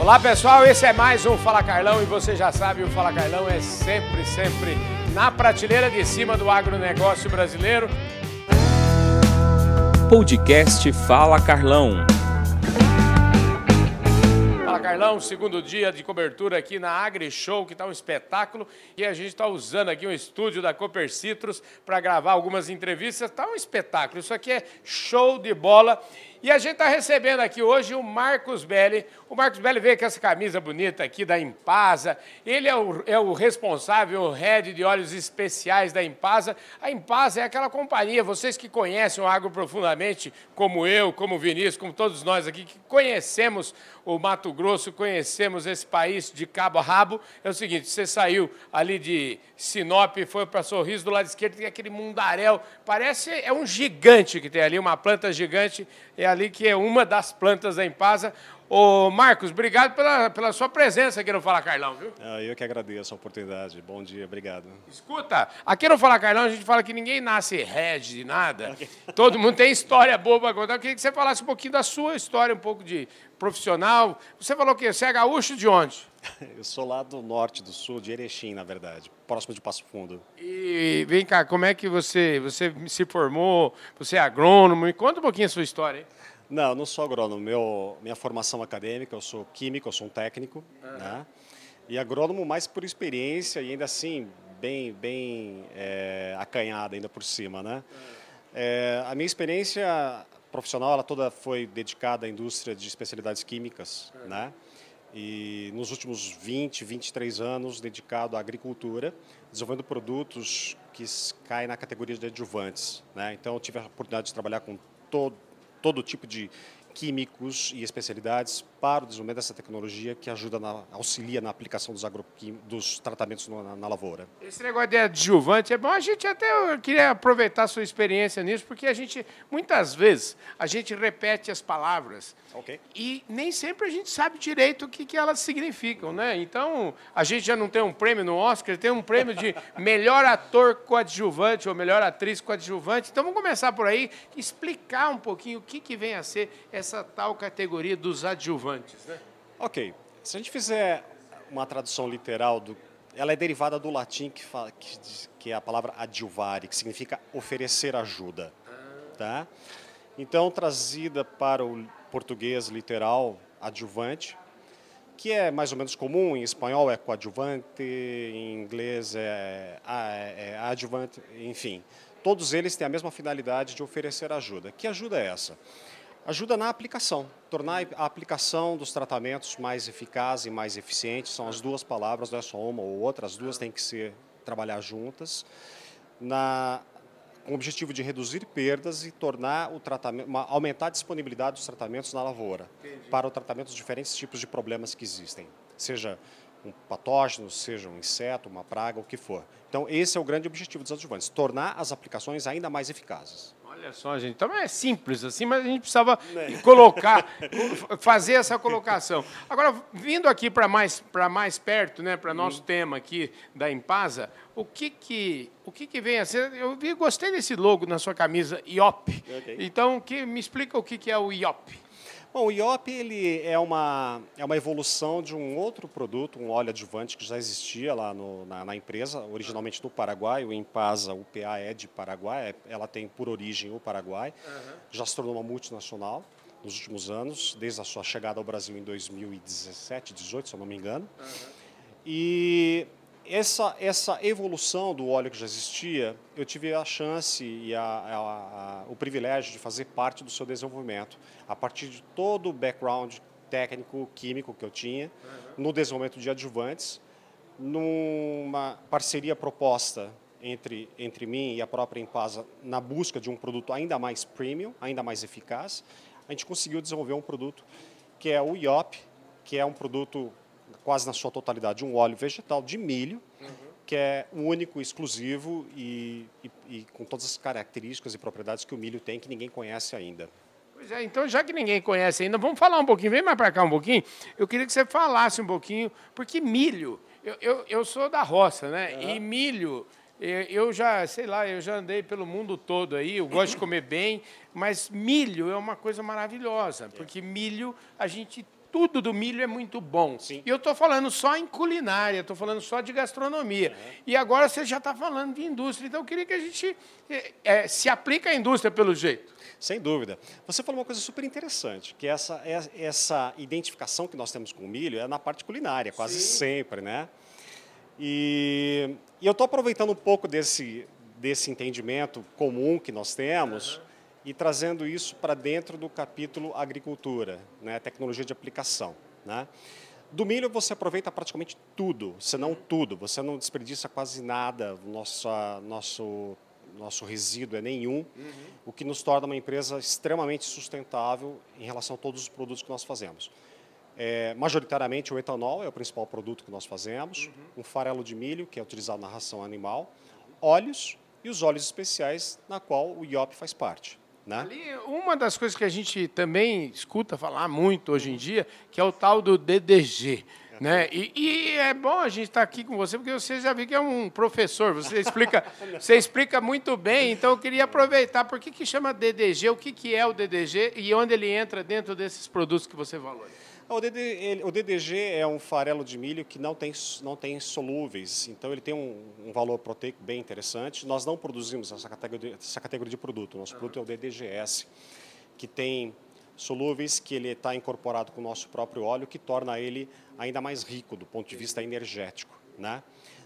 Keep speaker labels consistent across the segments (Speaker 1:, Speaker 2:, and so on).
Speaker 1: Olá pessoal, esse é mais um Fala Carlão e você já sabe, o Fala Carlão é sempre, sempre na prateleira de cima do agronegócio brasileiro.
Speaker 2: Podcast Fala Carlão.
Speaker 1: Fala Carlão, segundo dia de cobertura aqui na Agri Show, que está um espetáculo. E a gente está usando aqui um estúdio da Cooper Citrus para gravar algumas entrevistas. Está um espetáculo. Isso aqui é show de bola. E a gente está recebendo aqui hoje o Marcos Belli. O Marcos Belli veio com essa camisa bonita aqui da Impasa. Ele é o, é o responsável, o head de óleos especiais da Impasa. A Impasa é aquela companhia, vocês que conhecem o agro profundamente, como eu, como o Vinícius, como todos nós aqui, que conhecemos o Mato Grosso, conhecemos esse país de cabo a rabo. É o seguinte, você saiu ali de Sinop, foi para Sorriso do lado esquerdo, tem aquele mundaréu, parece, é um gigante que tem ali, uma planta gigante, é ali que é uma das plantas da Impasa. Ô, Marcos, obrigado pela, pela sua presença aqui no Fala Carlão, viu?
Speaker 3: Ah, eu que agradeço a oportunidade. Bom dia, obrigado.
Speaker 1: Escuta, aqui no Fala Carlão a gente fala que ninguém nasce rege de nada. Todo mundo tem história boa para contar. Eu queria que você falasse um pouquinho da sua história, um pouco de profissional. Você falou que você é gaúcho de onde?
Speaker 3: Eu sou lá do norte, do sul, de Erechim, na verdade, próximo de Passo Fundo.
Speaker 1: E vem cá, como é que você, você se formou? Você é agrônomo? Me conta um pouquinho a sua história. Hein?
Speaker 3: Não, não sou agrônomo. Meu, minha formação acadêmica, eu sou químico, eu sou um técnico, uhum. né? E agrônomo mais por experiência e ainda assim bem, bem é, acanhada ainda por cima, né? Uhum. É, a minha experiência profissional, ela toda foi dedicada à indústria de especialidades químicas, uhum. né? E nos últimos 20, 23 anos dedicado à agricultura, desenvolvendo produtos que caem na categoria de adjuvantes, né? Então eu tive a oportunidade de trabalhar com todo todo tipo de químicos e especialidades para o desenvolvimento dessa tecnologia que ajuda, na, auxilia na aplicação dos, dos tratamentos na, na, lavoura.
Speaker 1: Esse negócio de adjuvante é bom. A gente até queria aproveitar a sua experiência nisso, porque a gente, muitas vezes, a gente repete as palavras okay. e nem sempre a gente sabe direito o que, que elas significam, né? Então, a gente já não tem um prêmio no Oscar, tem um prêmio de melhor ator coadjuvante ou melhor atriz coadjuvante. Então, vamos começar por aí, explicar um pouquinho o que, que vem a ser essa tal categoria dos adjuvantes né?
Speaker 3: Ok. Se a gente fizer uma tradução literal, do, ela é derivada do latim, que, fala, que, que é a palavra adjuvare, que significa oferecer ajuda. Ah. Tá? Então, trazida para o português literal, adjuvante, que é mais ou menos comum, em espanhol é coadjuvante, em inglês é, é, é adjuvante, enfim. Todos eles têm a mesma finalidade de oferecer ajuda. Que ajuda é essa? Ajuda na aplicação, tornar a aplicação dos tratamentos mais eficaz e mais eficiente. São as duas palavras, não é só uma ou outra, as duas têm que ser trabalhar juntas, na, com o objetivo de reduzir perdas e tornar o tratamento, uma, aumentar a disponibilidade dos tratamentos na lavoura Entendi. para o tratamento dos diferentes tipos de problemas que existem, seja um patógeno, seja um inseto, uma praga, o que for. Então, esse é o grande objetivo dos adjuvantes, tornar as aplicações ainda mais eficazes.
Speaker 1: Olha só, gente. Então é simples assim, mas a gente precisava é. colocar, fazer essa colocação. Agora, vindo aqui para mais, mais perto, né, para nosso hum. tema aqui da Impasa, o que que, o que, que vem a ser? Eu vi, gostei desse logo na sua camisa, IOP. Okay. Então, que, me explica o que, que é o IOP.
Speaker 3: Bom, o IOP ele é, uma, é uma evolução de um outro produto, um óleo adjuvante que já existia lá no, na, na, empresa, originalmente no Paraguai, o Impasa UPA é de Paraguai, é, ela tem por origem o Paraguai, uhum. já se tornou uma multinacional nos últimos anos, desde a sua chegada ao Brasil em 2017, 18, se eu não me engano. Uhum. E essa, essa evolução do óleo que já existia, eu tive a chance e a, a, a, o privilégio de fazer parte do seu desenvolvimento, a partir de todo o background técnico, químico que eu tinha, uhum. no desenvolvimento de adjuvantes, numa parceria proposta entre, entre mim e a própria Impasa na busca de um produto ainda mais premium, ainda mais eficaz, a gente conseguiu desenvolver um produto que é o IOP, que é um produto quase na sua totalidade, um óleo vegetal de milho, uhum. que é único, exclusivo e, e, e, com todas as características e propriedades que o milho tem que ninguém conhece ainda.
Speaker 1: Pois é, então já que ninguém conhece ainda, vamos falar um pouquinho, vem mais para cá um pouquinho. Eu queria que você falasse um pouquinho, porque milho, eu, eu, eu sou da roça, né? Uhum. E milho, eu já, sei lá, eu já andei pelo mundo todo aí, eu gosto de comer bem, mas milho é uma coisa maravilhosa, porque milho a gente tudo do milho é muito bom.
Speaker 3: Sim.
Speaker 1: E eu estou falando só em culinária, estou falando só de gastronomia. E agora você já está falando de indústria. Então eu queria que a gente eh, se aplique à indústria pelo jeito.
Speaker 3: Sem dúvida. Você falou uma coisa super interessante, que essa, é- essa identificação que nós temos com o milho é na parte culinária, quase
Speaker 1: Sim.
Speaker 3: sempre, né? E, e eu estou aproveitando um pouco desse, desse entendimento comum que nós temos e trazendo isso para dentro do capítulo agricultura, né? tecnologia de aplicação. Né? Do milho você aproveita praticamente tudo, se não tudo. Você não desperdiça quase nada. Nossa, nosso, nosso resíduo é nenhum, o que nos torna uma empresa extremamente sustentável em relação a todos os produtos que nós fazemos. É, majoritariamente o etanol é o principal produto que nós fazemos, um farelo de milho, que é utilizado na ração animal, óleos e os óleos especiais, na qual o IOP faz parte. Né?
Speaker 1: Ali, uma das coisas que a gente também escuta falar muito hoje em dia, que é o tal do DDG. Né? E, e é bom a gente estar aqui com você, porque você já viu que é um professor, você explica, você explica muito bem, então eu queria aproveitar, por que, que chama DDG, o que, que é o DDG e onde ele entra dentro desses produtos que você valoriza?
Speaker 3: O, ele- o DDG é um farelo de milho que não tem, não tem solúveis, então ele tem um, um valor proteico bem interessante. Nós não produzimos essa categoria, essa categoria de produto, nosso produto é o DDGS, que tem solúveis que ele está incorporado com o nosso próprio óleo, que torna ele ainda mais rico do ponto de vista energético. Né?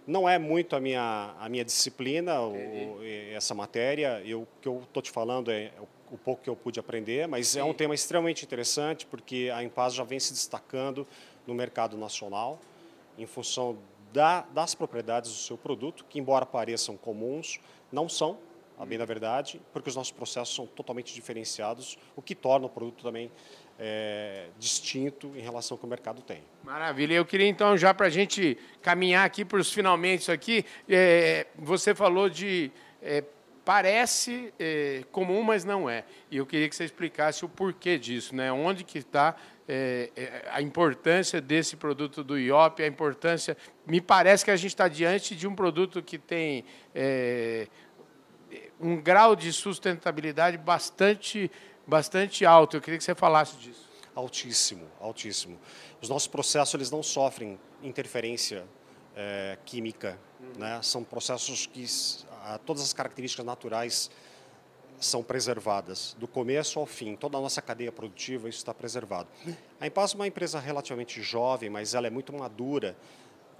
Speaker 3: Não é muito a minha, a minha disciplina, o, essa matéria. Eu, o que eu estou te falando é o, o pouco que eu pude aprender, mas é um tema extremamente interessante, porque a Impaz já vem se destacando no mercado nacional em função da, das propriedades do seu produto, que, embora pareçam comuns, não são, a bem da verdade, porque os nossos processos são totalmente diferenciados, o que torna o produto também é, distinto em relação ao que o mercado tem.
Speaker 1: Maravilha. Eu queria então, já para a gente caminhar aqui para os finalmente isso aqui, é, você falou de é, parece é, comum, mas não é. E eu queria que você explicasse o porquê disso, né? Onde que está é, é, a importância desse produto do IOP, a importância. Me parece que a gente está diante de um produto que tem é, um grau de sustentabilidade bastante, bastante alto. Eu queria que você falasse disso.
Speaker 3: Altíssimo, altíssimo. Os nossos processos eles não sofrem interferência eh, química, né? São processos que ah, todas as características naturais são preservadas do começo ao fim. Toda a nossa cadeia produtiva isso está preservado. A Impaz é uma empresa relativamente jovem, mas ela é muito madura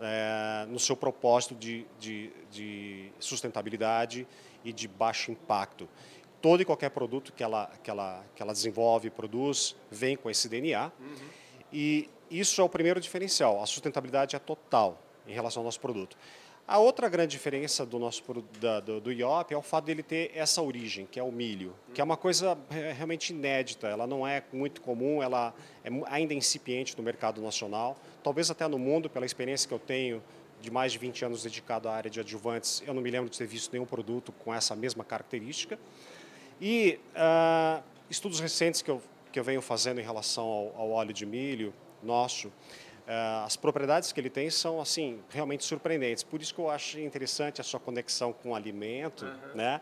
Speaker 3: eh, no seu propósito de, de, de sustentabilidade e de baixo impacto. Todo e qualquer produto que ela, que ela, que ela desenvolve e produz vem com esse DNA. E isso é o primeiro diferencial. A sustentabilidade é total em relação ao nosso produto. A outra grande diferença do nosso da- do, do IOP é o fato dele ter essa origem, que é o milho, que é uma coisa realmente inédita. Ela não é muito comum, ela é ainda incipiente no mercado nacional, talvez até no mundo, pela experiência que eu tenho de mais de 20 anos dedicado à área de adjuvantes, eu não me lembro de ter visto nenhum produto com essa mesma característica. E ah, estudos recentes que eu, que eu venho fazendo em relação ao, ao óleo de milho nosso, as propriedades que ele tem são assim realmente surpreendentes. Por isso que eu acho interessante a sua conexão com o alimento, né?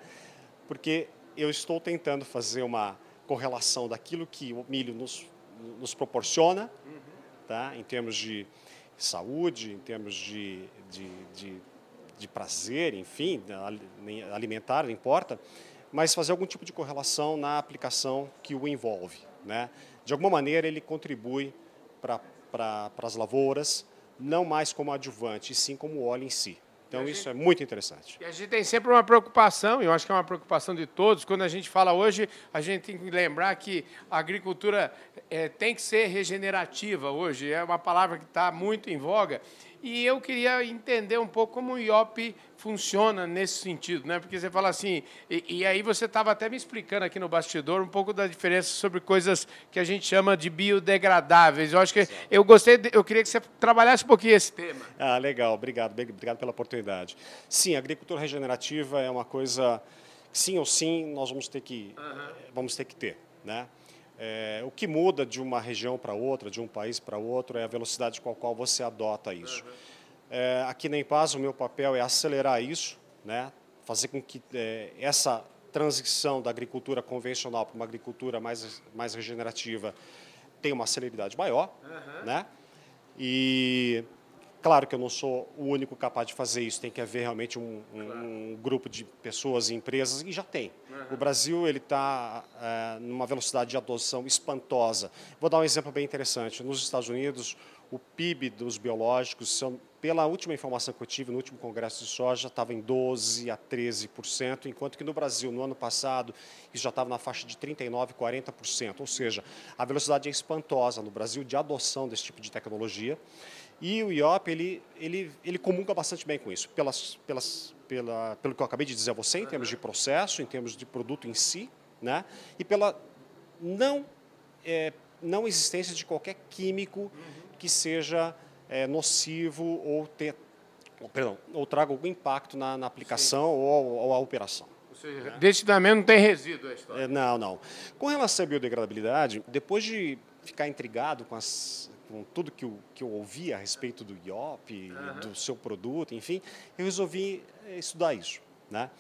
Speaker 3: Porque eu estou tentando fazer uma correlação daquilo que o milho nos, nos proporciona, tá? Em termos de saúde, em termos de, de, de, de prazer, enfim, ali- alimentar, não importa, mas fazer algum tipo de correlação na aplicação que o envolve. Né? De alguma maneira, ele contribui para as lavouras, não mais como adjuvante, e sim como óleo em si. Então, isso é muito interessante.
Speaker 1: E a gente tem sempre uma preocupação, e eu acho que é uma preocupação de todos. Quando a gente fala hoje, a gente tem que lembrar que a agricultura eh, tem que ser regenerativa hoje. É uma palavra que está muito em voga. E eu queria entender um pouco como o IOP funciona nesse sentido, né? Porque você fala assim, e, e aí você estava até me explicando aqui no bastidor um pouco da diferença sobre coisas que a gente chama de biodegradáveis. Eu acho que eu gostei, de- eu queria que você trabalhasse um pouquinho esse tema.
Speaker 3: Ah, legal, obrigado, obrigado pela oportunidade. Sim, a agricultura regenerativa é uma coisa, sim ou sim, nós vamos ter que, vamos ter que ter, né? É, o que muda de uma região para outra, de um país para outro, é a velocidade com a qual você adota isso. É, aqui na Empaz, o meu papel é acelerar isso, né? fazer com que é, essa transição da agricultura convencional para uma agricultura mais, mais regenerativa tem uma celeridade maior, né? E claro que eu não sou o único capaz de fazer isso. Tem que haver realmente um, um, um grupo de pessoas e empresas e já tem. O Brasil ele está é, numa velocidade de adoção espantosa. Vou dar um exemplo bem interessante. Nos Estados Unidos, o PIB dos biológicos, são, pela última informação que eu tive no último congresso de soja, estava em 12 a 13%, enquanto que no Brasil, no ano passado, isso já estava na faixa de 39, 40%. Ou seja, a velocidade é espantosa no Brasil de adoção desse tipo de tecnologia. E o IOP, ele, ele, ele comunga bastante bem com isso, pelas, pelas, pela, pelo que eu acabei de dizer a você, em termos de processo, em termos de produto em si, né? e pela não, é, não existência de qualquer químico que seja é, nocivo ou, ter, perdão, ou traga algum impacto na, na aplicação ou, ou, a operação.
Speaker 1: Ou seja, desse também não tem resíduo a história.
Speaker 3: É, não, não. Com relação à biodegradabilidade, depois de ficar intrigado com, as, com tudo que eu, que eu ouvi a respeito do IOP, uhum. do seu produto, enfim, eu resolvi é, estudar isso. Né?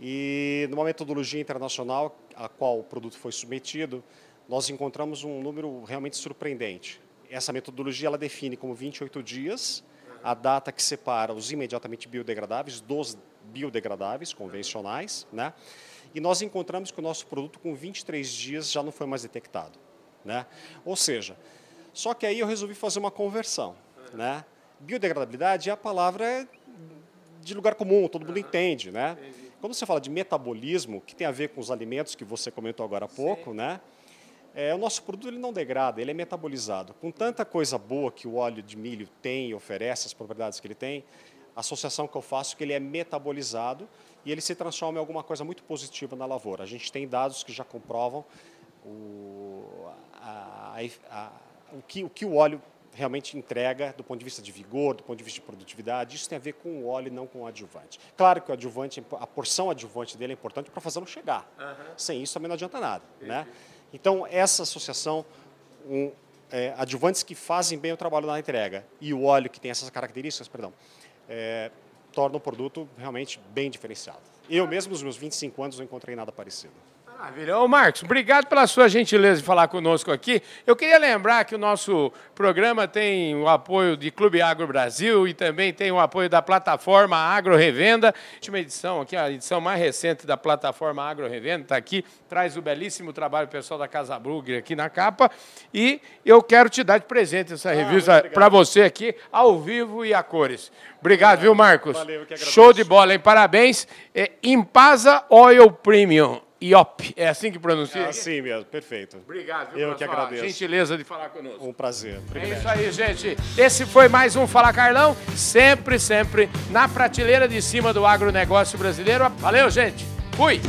Speaker 3: E numa metodologia internacional a qual o produto foi submetido, nós encontramos um número realmente surpreendente essa metodologia ela define como 28 dias a data que separa os imediatamente biodegradáveis dos biodegradáveis convencionais, né? E nós encontramos que o nosso produto com 23 dias já não foi mais detectado, né? Ou seja, só que aí eu resolvi fazer uma conversão, né? Biodegradabilidade é a palavra de lugar comum, todo mundo entende, né? Quando você fala de metabolismo, que tem a ver com os alimentos que você comentou agora há pouco, né? É, o nosso produto ele não degrada, ele é metabolizado. Com tanta coisa boa que o óleo de milho tem e oferece, as propriedades que ele tem, a associação que eu faço é que ele é metabolizado e ele se transforma em alguma coisa muito positiva na lavoura. A gente tem dados que já comprovam o, a, a, o, que, o que o óleo realmente entrega do ponto de vista de vigor, do ponto de vista de produtividade. Isso tem a ver com o óleo e não com o adjuvante. Claro que o adjuvante, a porção adjuvante dele é importante para fazê-lo chegar. Uhum. Sem isso também não adianta nada. Né? Então, essa associação, um, é, adjuvantes que fazem bem o trabalho na entrega e o óleo que tem essas características, perdão, é, torna o produto realmente bem diferenciado. Eu mesmo, nos meus 25 anos, não encontrei nada parecido.
Speaker 1: Maravilha. Ô, Marcos, obrigado pela sua gentileza de falar conosco aqui. Eu queria lembrar que o nosso programa tem o apoio de Clube Agro Brasil e também tem o apoio da plataforma Agro Revenda. Última edição aqui, a edição mais recente da plataforma Agro Revenda, está aqui, traz o belíssimo trabalho pessoal da Casa Brugger aqui na capa. E eu quero te dar de presente essa ah, revista para você aqui, ao vivo e a cores. Obrigado, viu, Marcos?
Speaker 3: Valeu, que
Speaker 1: Show de bola, hein? Parabéns. É Impasa Oil Premium. IOP, é assim que pronuncia? É
Speaker 3: assim mesmo, perfeito.
Speaker 1: Obrigado.
Speaker 3: Viu, Eu que agradeço.
Speaker 1: gentileza de falar conosco.
Speaker 3: Um prazer.
Speaker 1: Privilégio. É isso aí, gente. Esse foi mais um Fala Carlão, sempre, sempre na prateleira de cima do agronegócio brasileiro. Valeu, gente. Fui.